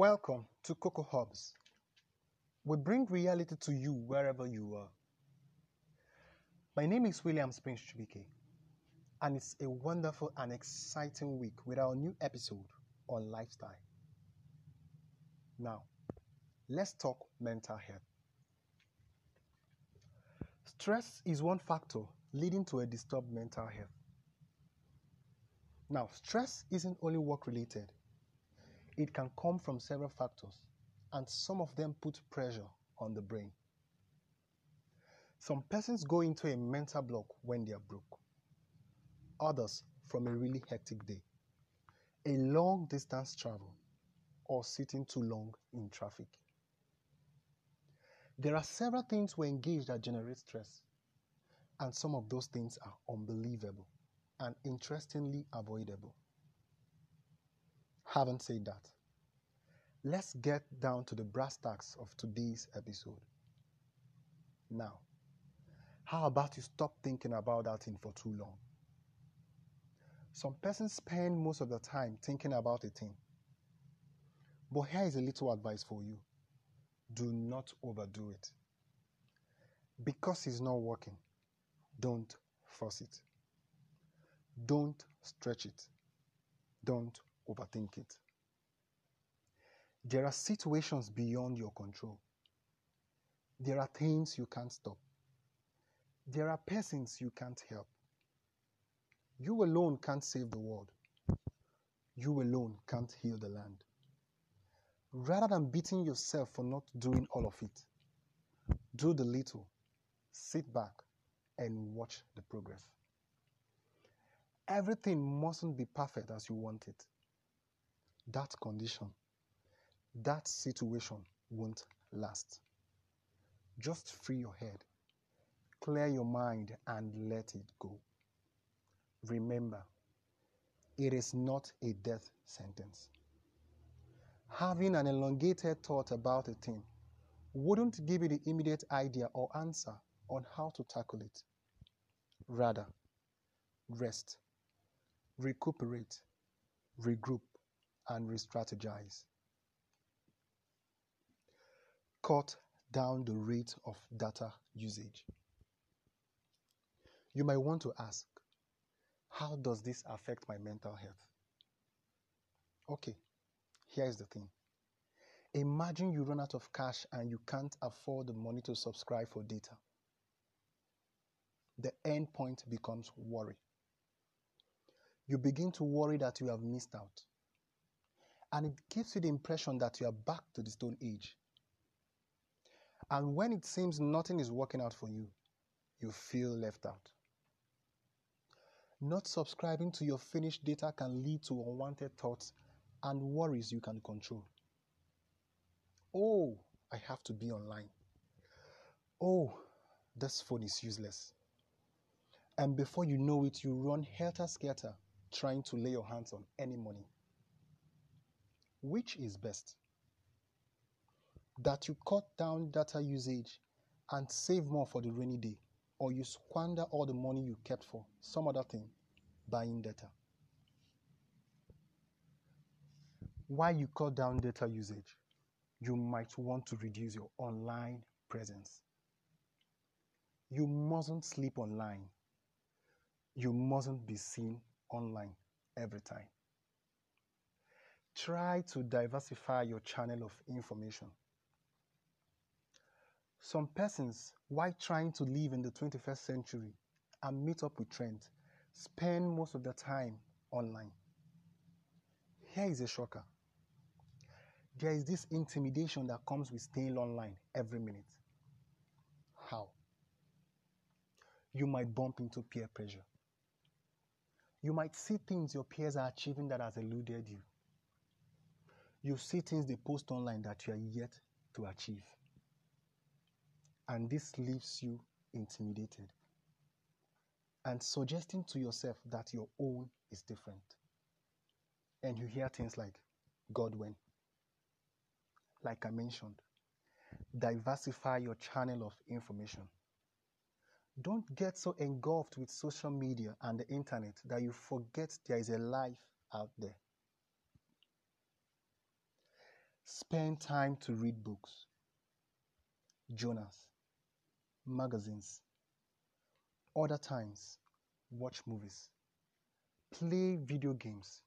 Welcome to Coco Hubs. We bring reality to you wherever you are. My name is William Springs Chubike, and it's a wonderful and exciting week with our new episode on lifestyle. Now, let's talk mental health. Stress is one factor leading to a disturbed mental health. Now, stress isn't only work related, it can come from several factors, and some of them put pressure on the brain. Some persons go into a mental block when they are broke, others from a really hectic day, a long distance travel, or sitting too long in traffic. There are several things we engage that generate stress, and some of those things are unbelievable and interestingly avoidable. Having said that, let's get down to the brass tacks of today's episode. Now, how about you stop thinking about that thing for too long? Some persons spend most of the time thinking about a thing. But here is a little advice for you do not overdo it. Because it's not working, don't force it. Don't stretch it. Don't overthink it. There are situations beyond your control. There are things you can't stop. There are persons you can't help. You alone can't save the world. You alone can't heal the land. Rather than beating yourself for not doing all of it, do the little, sit back, and watch the progress. Everything mustn't be perfect as you want it. That condition, that situation won't last. Just free your head, clear your mind, and let it go. Remember, it is not a death sentence. Having an elongated thought about a thing wouldn't give you the immediate idea or answer on how to tackle it. Rather, rest, recuperate, regroup, and re strategize. Cut down the rate of data usage. You might want to ask, how does this affect my mental health? Okay, here's the thing. Imagine you run out of cash and you can't afford the money to subscribe for data. The end point becomes worry. You begin to worry that you have missed out. And it gives you the impression that you are back to the Stone Age. And when it seems nothing is working out for you, you feel left out. Not subscribing to your finished data can lead to unwanted thoughts and worries you can control. Oh, I have to be online. Oh, this phone is useless. And before you know it, you run helter skelter trying to lay your hands on any money. Which is best? That you cut down data usage and save more for the rainy day, or you squander all the money you kept for some other thing, buying data. While you cut down data usage, you might want to reduce your online presence. You mustn't sleep online. You mustn't be seen online every time. Try to diversify your channel of information. Some persons, while trying to live in the 21st century and meet up with trends, spend most of their time online. Here is a shocker. There is this intimidation that comes with staying online every minute. How? You might bump into peer pressure. You might see things your peers are achieving that has eluded you. You see things they post online that you are yet to achieve. And this leaves you intimidated and suggesting to yourself that your own is different. And you hear things like, God when. Like I mentioned, diversify your channel of information. Don't get so engulfed with social media and the internet that you forget there is a life out there. Spend time to read books, journals, magazines. Other times, watch movies, play video games,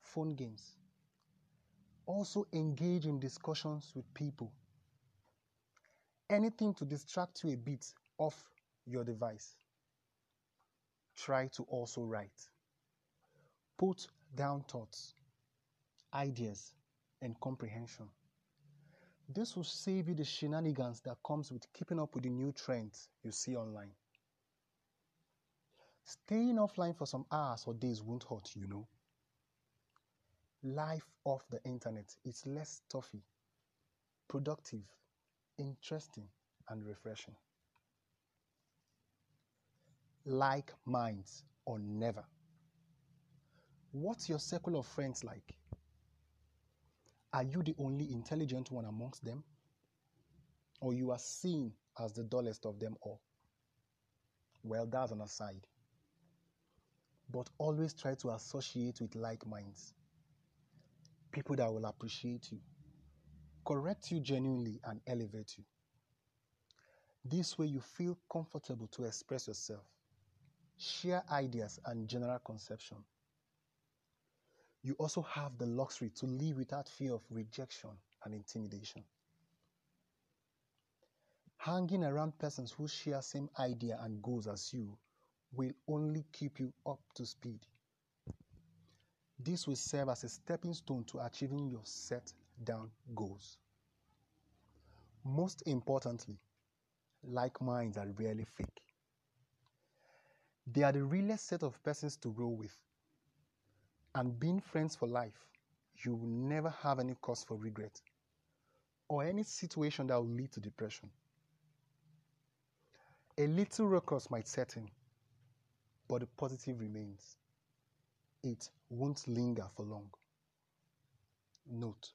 phone games. Also, engage in discussions with people. Anything to distract you a bit off your device. Try to also write. Put down thoughts, ideas, and comprehension. This will save you the shenanigans that comes with keeping up with the new trends you see online. Staying offline for some hours or days won't hurt, you know. Life off the internet is less stuffy, productive, interesting, and refreshing. Like minds or never. What's your circle of friends like? Are you the only intelligent one amongst them? Or you are seen as the dullest of them all? Well, that's an aside. But always try to associate with like minds. People that will appreciate you, correct you genuinely, and elevate you. This way, you feel comfortable to express yourself, share ideas and general conception. You also have the luxury to live without fear of rejection and intimidation. Hanging around persons who share same idea and goals as you will only keep you up to speed. This will serve as a stepping stone to achieving your set down goals. Most importantly, like minds are rarely fake. They are the realest set of persons to grow with. And being friends for life, you will never have any cause for regret or any situation that will lead to depression. A little ruckus might set in, but the positive remains. It won't linger for long. Note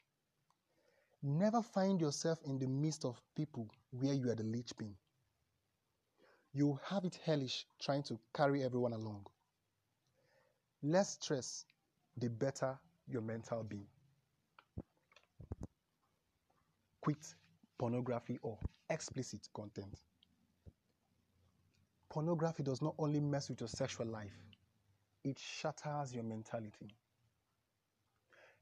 Never find yourself in the midst of people where you are the linchpin. You have it hellish trying to carry everyone along. Less stress, the better your mental being. Quit pornography or explicit content. Pornography does not only mess with your sexual life, it shatters your mentality.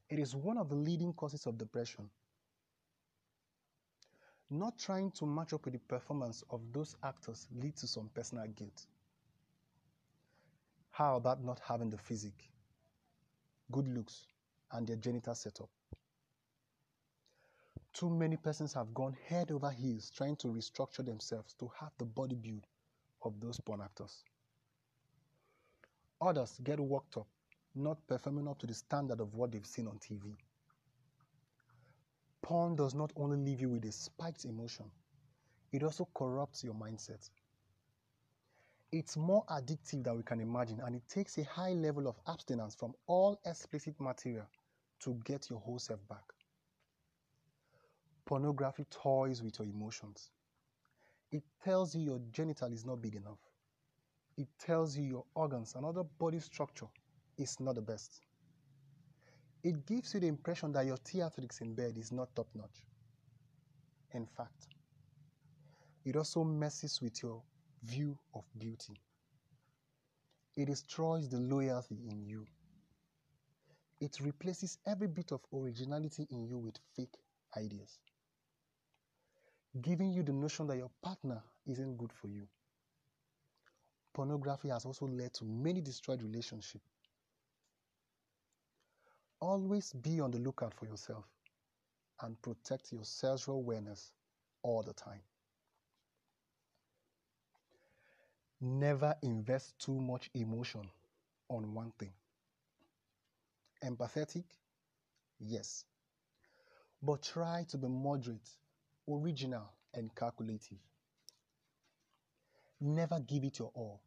It is one of the leading causes of depression not trying to match up with the performance of those actors leads to some personal guilt. How about not having the physique, good looks, and their genital setup? Too many persons have gone head over heels trying to restructure themselves to have the body build of those porn actors. Others get worked up, not performing up to the standard of what they've seen on TV. Porn does not only leave you with a spiked emotion, it also corrupts your mindset. It's more addictive than we can imagine, and it takes a high level of abstinence from all explicit material to get your whole self back. Pornography toys with your emotions. It tells you your genital is not big enough. It tells you your organs and other body structure is not the best it gives you the impression that your theatrics in bed is not top notch. In fact, it also messes with your view of beauty. It destroys the loyalty in you. It replaces every bit of originality in you with fake ideas, giving you the notion that your partner isn't good for you. Pornography has also led to many destroyed relationships Always be on the lookout for yourself and protect your sexual awareness all the time. Never invest too much emotion on one thing. Empathetic? Yes. But try to be moderate, original, and calculative. Never give it your all.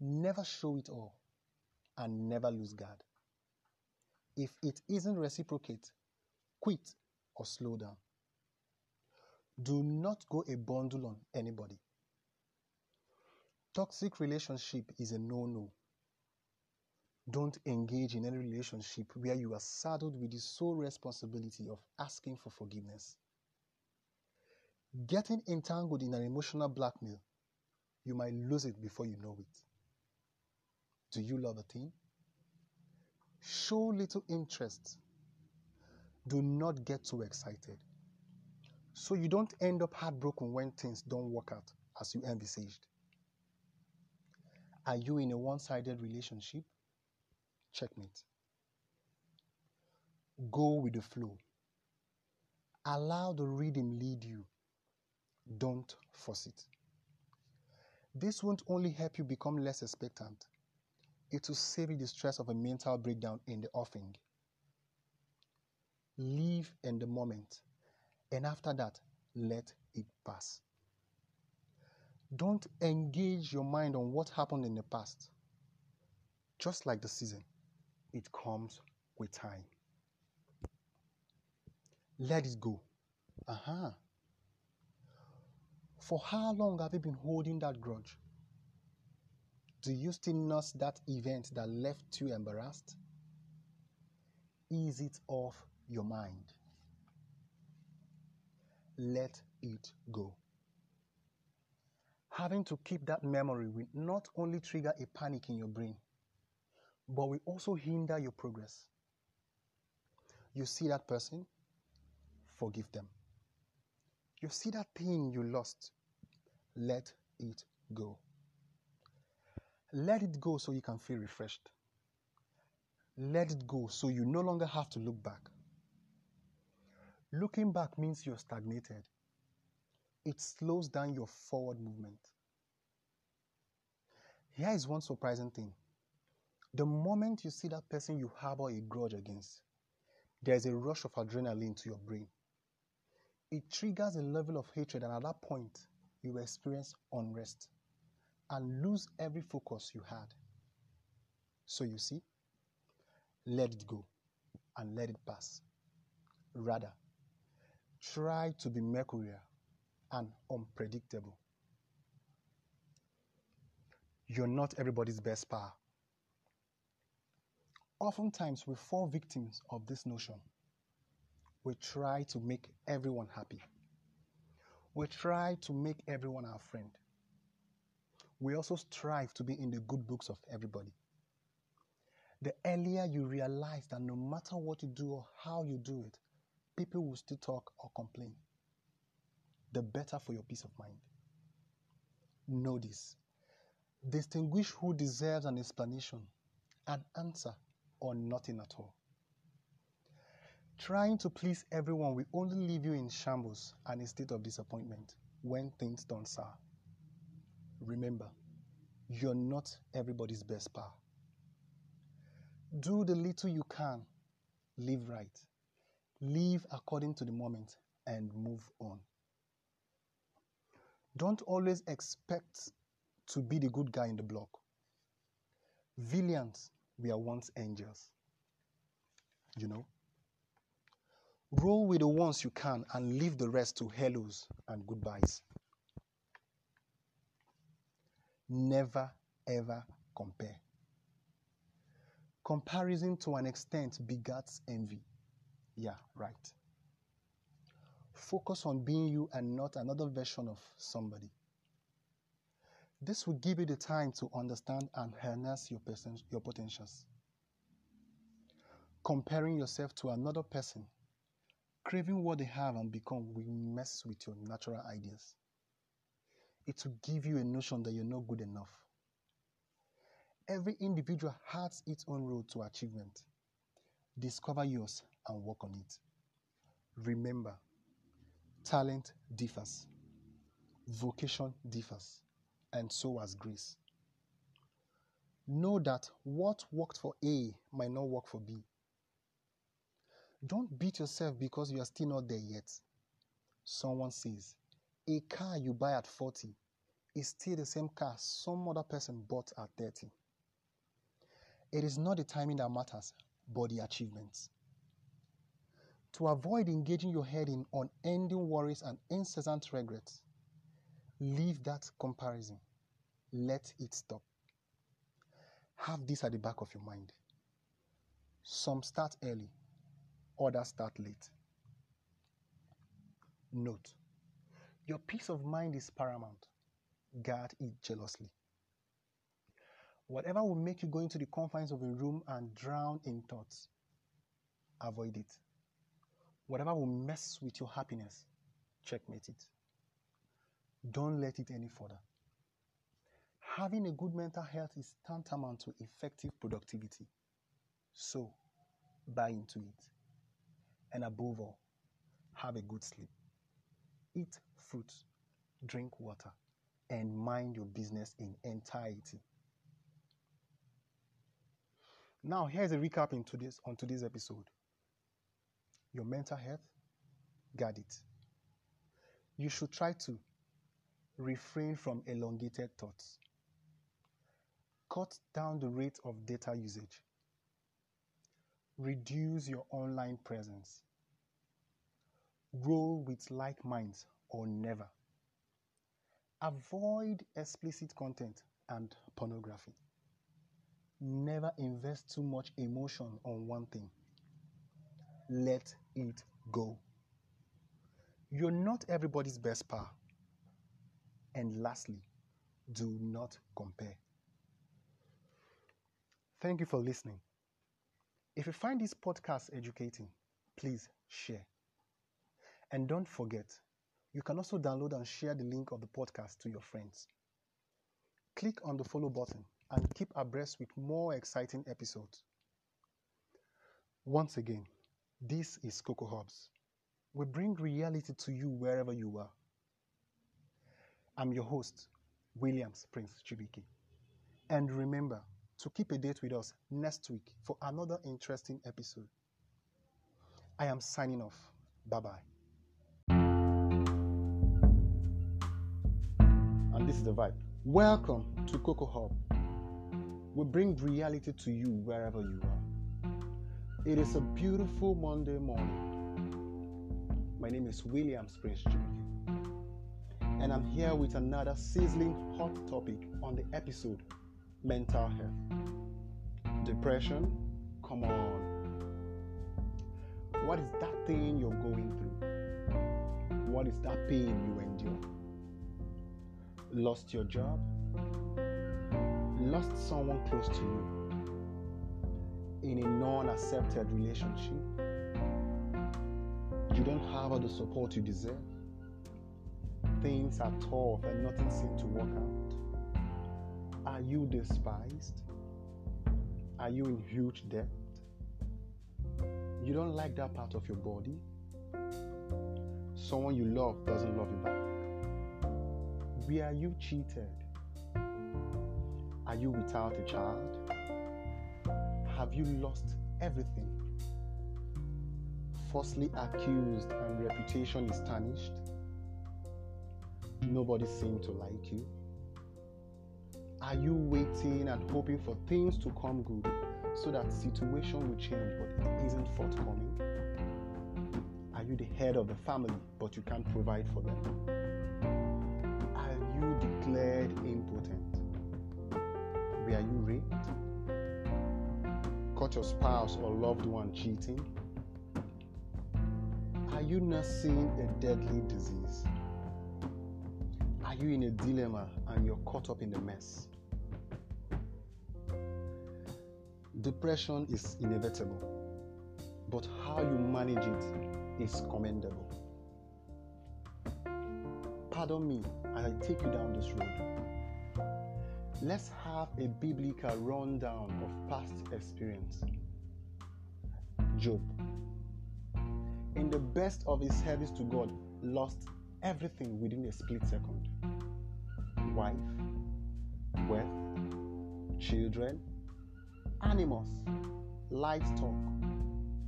Never show it all. And never lose guard. If it isn't reciprocate, quit or slow down. Do not go a bundle on anybody. Toxic relationship is a no-no. Don't engage in any relationship where you are saddled with the sole responsibility of asking for forgiveness. Getting entangled in an emotional blackmail, you might lose it before you know it. Do you love a thing? Show little interest. Do not get too excited. So you don't end up heartbroken when things don't work out as you envisaged. Are you in a one sided relationship? Checkmate. Go with the flow. Allow the rhythm lead you. Don't force it. This won't only help you become less expectant, it will save you the stress of a mental breakdown in the offing. Live in the moment, and after that, let it pass. Don't engage your mind on what happened in the past. Just like the season, it comes with time. Let it go. Uh-huh. For how long have you been holding that grudge? Do you still nurse that event that left you embarrassed? Ease it off your mind. Let it go. Having to keep that memory will not only trigger a panic in your brain, but will also hinder your progress. You see that person, forgive them. You see that thing you lost, let it go. Let it go so you can feel refreshed. Let it go so you no longer have to look back. Looking back means you're stagnated. It slows down your forward movement. Here is one surprising thing. The moment you see that person you harbor a grudge against, there's a rush of adrenaline to your brain. It triggers a level of hatred, and at that point, you experience unrest and lose every focus you had. So you see, let it go and let it pass. Rather, try to be mercurial and unpredictable. You're not everybody's best pal. Oftentimes, we fall victims of this notion. We try to make everyone happy. We try to make everyone our friend. We also strive to be in the good books of everybody. The earlier you realize that no matter what you do or how you do it, people will still talk or complain, the better for your peace of mind. Know this. Distinguish who deserves an explanation, an answer, or nothing at all. Trying to please everyone will only leave you in shambles and a state of disappointment when things don't sour. Remember, you're not everybody's best pal. Do the little you can, live right, live according to the moment, and move on. Don't always expect to be the good guy in the block. Villains were once angels. You know? Roll with the ones you can and leave the rest to hellos and goodbyes. Never ever compare. Comparison to an extent begats envy. Yeah, right. Focus on being you and not another version of somebody. This will give you the time to understand and harness your, person, your potentials. Comparing yourself to another person, craving what they have and become will mess with your natural ideas. It will give you a notion that you're not good enough. Every individual has its own road to achievement. Discover yours and work on it. Remember, talent differs, vocation differs and so has grace. Know that what worked for A might not work for B. Don't beat yourself because you are still not there yet. Someone says, a car you buy at 40 is still the same car some other person bought at 30. It is not the timing that matters, but the achievements. To avoid engaging your head in unending worries and incessant regrets, Leave that comparison. Let it stop. Have this at the back of your mind. Some start early, others start late. Note Your peace of mind is paramount. Guard it jealously. Whatever will make you go into the confines of a room and drown in thoughts, avoid it. Whatever will mess with your happiness, checkmate it. Don't let it any further. Having a good mental health is tantamount to effective productivity. So, buy into it. And above all, have a good sleep. Eat fruit, drink water, and mind your business in entirety. Now, here's a recap in today's, on today's episode. Your mental health, guard it. You should try to refrain from elongated thoughts. Cut down the rate of data usage. Reduce your online presence. Roll with like minds or never. Avoid explicit content and pornography. Never invest too much emotion on one thing. Let it go. You're not everybody's best pal. And lastly, do not compare. Thank you for listening. If you find this podcast educating, please share. And don't forget, you can also download and share the link of the podcast to your friends. Click on the follow button and keep abreast with more exciting episodes. Once again, this is Coco Hubs. We bring reality to you wherever you are. I'm your host, Williams Prince Chibiki. And remember to keep a date with us next week for another interesting episode. I am signing off. Bye bye. And this is the vibe. Welcome to Coco Hub. We bring reality to you wherever you are. It is a beautiful Monday morning. My name is William Prince and I'm here with another sizzling hot topic on the episode mental health. Depression? Come on. What is that thing you're going through? What is that pain you endure? Lost your job? lost someone close to you in a non accepted relationship, you don't have all the support you deserve, things are tough and nothing seems to work out. Are you despised? Are you in huge debt? You don't like that part of your body? Someone you love doesn't love you back? Were you cheated? Are you without a child? Have you lost everything? Falsely accused and reputation is tarnished? Nobody seems to like you? Are you waiting and hoping for things to come good so that situation will change but it isn't forthcoming? Are you the head of the family but you can't provide for them? Are you declared impotent? Were you raped? Caught your spouse or loved one cheating? Are you nursing a deadly disease? Are you in a dilemma and you're caught up in the mess? Depression is inevitable, but how you manage it is commendable. Pardon me as I take you down this road. Let's have a biblical rundown of past experience. Job, in the best of his service to God, lost everything within a split second wife, wealth, children, animals, livestock,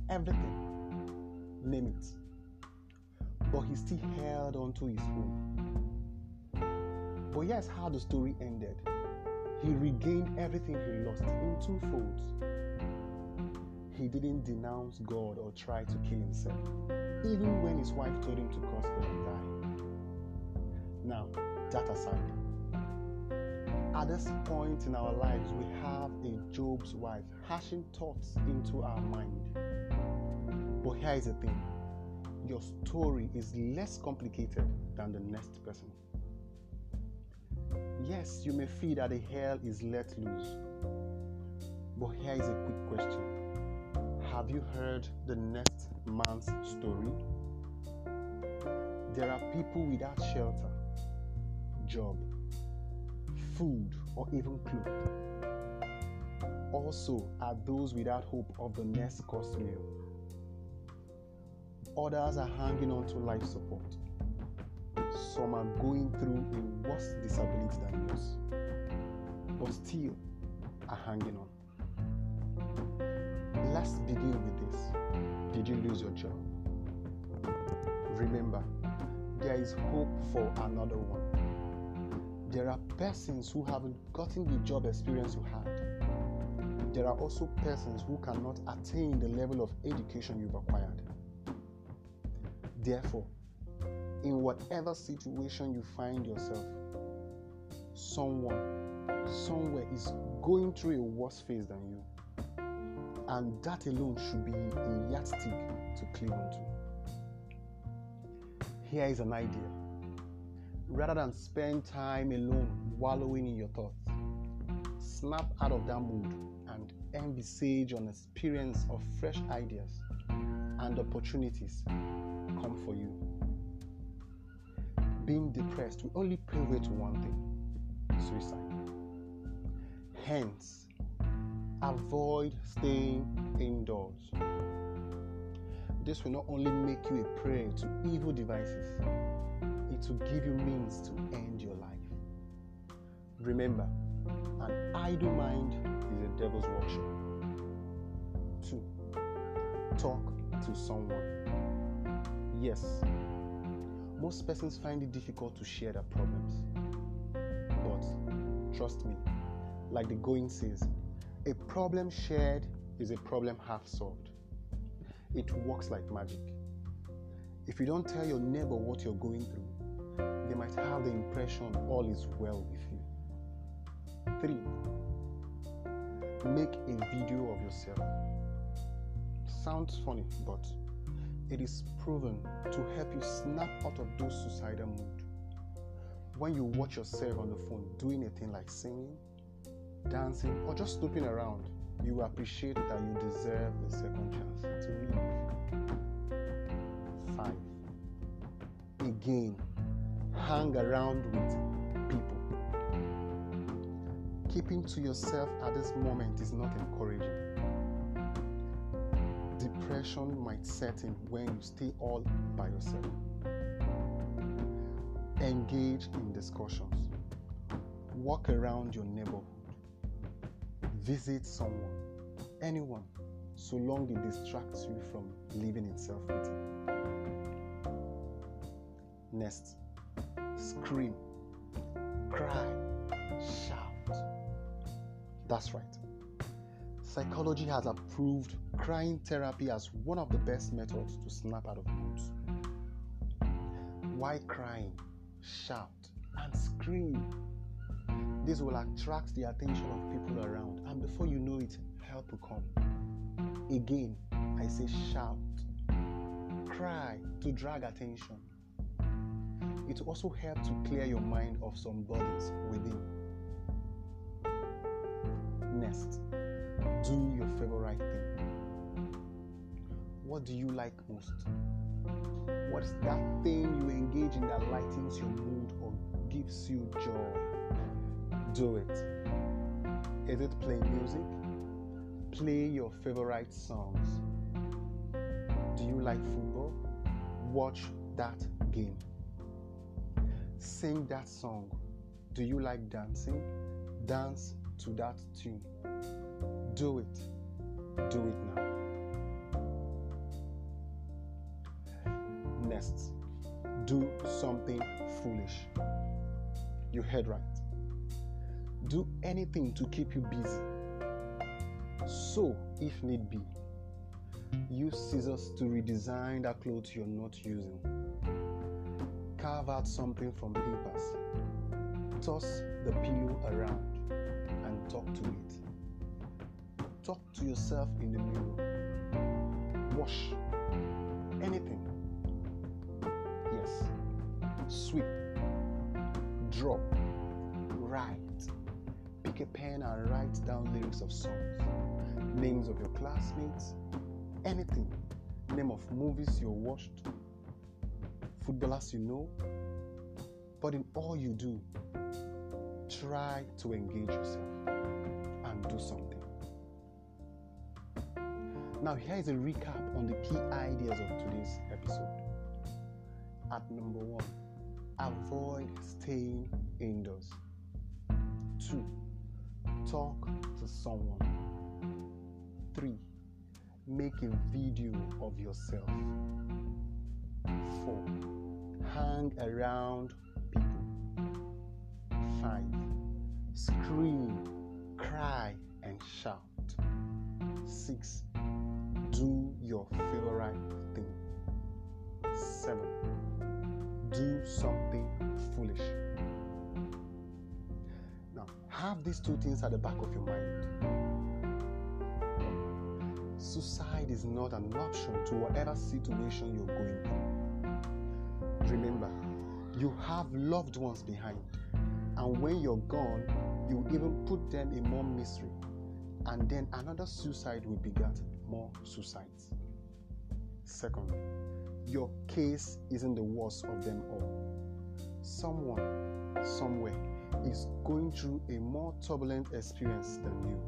everything. Name it. But he still held on to his own. But here's how the story ended he regained everything he lost in two folds. He didn't denounce God or try to kill himself, even when his wife told him to curse God and die. Now, that aside, At this point in our lives, we have a Job's wife hashing thoughts into our mind. But here is the thing your story is less complicated than the next person. Yes, you may feel that the hell is let loose. But here is a quick question Have you heard the next man's story? There are people without shelter, job, food, or even clothes. Also, are those without hope of the next course meal. Others are hanging on to life support. Some are going through a worse disability than yours, but still are hanging on. Let's begin with this. Did you lose your job? Remember, there is hope for another one. There are persons who haven't gotten the job experience you had. There are also persons who cannot attain the level of education you've acquired. Therefore, in whatever situation you find yourself, someone, somewhere is going through a worse phase than you. And that alone should be a yardstick to cling onto. Here is an idea. Rather than spend time alone wallowing in your thoughts, snap out of that mood and envisage an experience of fresh ideas and opportunities come for you. Being depressed will only pave to one thing suicide. Hence, avoid staying indoors. This will not only make you a prey to evil devices, it will give you means to end your life. Remember, an idle mind is a devil's workshop. 2. Talk to someone. Yes, most persons find it difficult to share their problems. But trust me, like the going says, a problem shared is a problem half solved it works like magic. If you don't tell your neighbor what you're going through, they might have the impression all is well with you. Three, make a video of yourself. Sounds funny, but it is proven to help you snap out of those suicidal mood. When you watch yourself on the phone doing a thing like singing, dancing, or just snooping around, you appreciate that you deserve a second chance to live. Five. Again, hang around with people. Keeping to yourself at this moment is not encouraging. Depression might set in when you stay all by yourself. Engage in discussions. Walk around your neighborhood Visit someone, anyone, so long it distracts you from living in self pity. Next, scream, cry, shout. That's right. Psychology has approved crying therapy as one of the best methods to snap out of moods. Why crying, shout, and scream? This will attract the attention of people around, and before you know it, help will come. Again, I say shout, cry to drag attention. It will also help to clear your mind of some burdens within. Next, do your favorite thing. What do you like most? What's that thing you engage in that lightens your mood or gives you joy? do it. Is it playing music? Play your favorite songs. Do you like football? Watch that game. Sing that song. Do you like dancing? Dance to that tune. Do it. Do it now. Next, do something foolish. You heard right. Do anything to keep you busy. So, if need be, use scissors to redesign that clothes you're not using. Carve out something from papers. Toss the pillow around and talk to it. Talk to yourself in the mirror. Wash. Anything. Yes. Sweep. Drop. Write. Pick a pen and write down lyrics of songs, names of your classmates, anything. Name of movies you watched, footballers you know. But in all you do, try to engage yourself and do something. Now, here is a recap on the key ideas of today's episode. At number one, avoid staying indoors. Two, talk to someone. Three, make a video of yourself. Four, hang around people. Five, scream, cry, and shout. Six, your favorite thing. Seven, do something foolish. Now, have these two things at the back of your mind. Suicide is not an option to whatever situation you're going through. Remember, you have loved ones behind, and when you're gone, you even put them in more misery, and then another suicide will beget more suicides. Second, your case isn't the worst of them all. Someone, somewhere, is going through a more turbulent experience than you.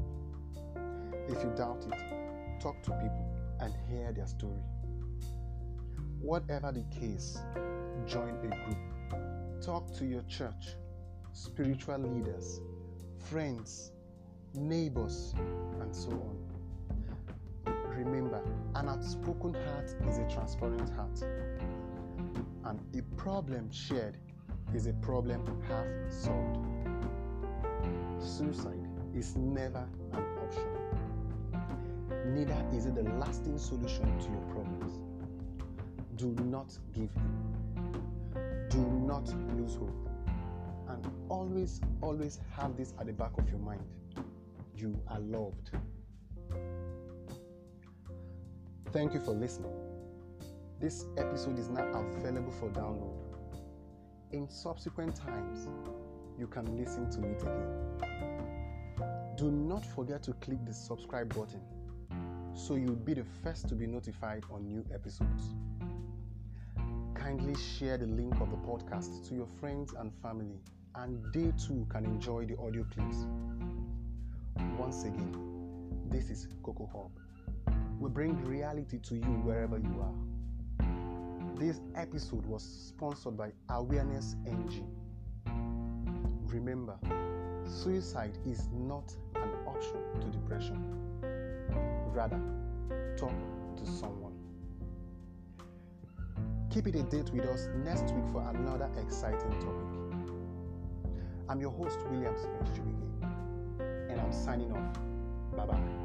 If you doubt it, talk to people and hear their story. Whatever the case, join a group. Talk to your church, spiritual leaders, friends, neighbors, and so on. Remember, an outspoken heart is a transparent heart, and a problem shared is a problem half solved. Suicide is never an option. Neither is it the lasting solution to your problems. Do not give in. Do not lose hope. And always, always have this at the back of your mind. You are loved. Thank you for listening. This episode is now available for download. In subsequent times, you can listen to it again. Do not forget to click the subscribe button so you'll be the first to be notified on new episodes. Kindly share the link of the podcast to your friends and family, and they too can enjoy the audio clips. Once again, this is Coco Hub. We bring reality to you wherever you are. This episode was sponsored by Awareness NG. Remember, suicide is not an option to depression. Rather, talk to someone. Keep it a date with us next week for another exciting topic. I'm your host, William Spence and I'm signing off. Bye bye.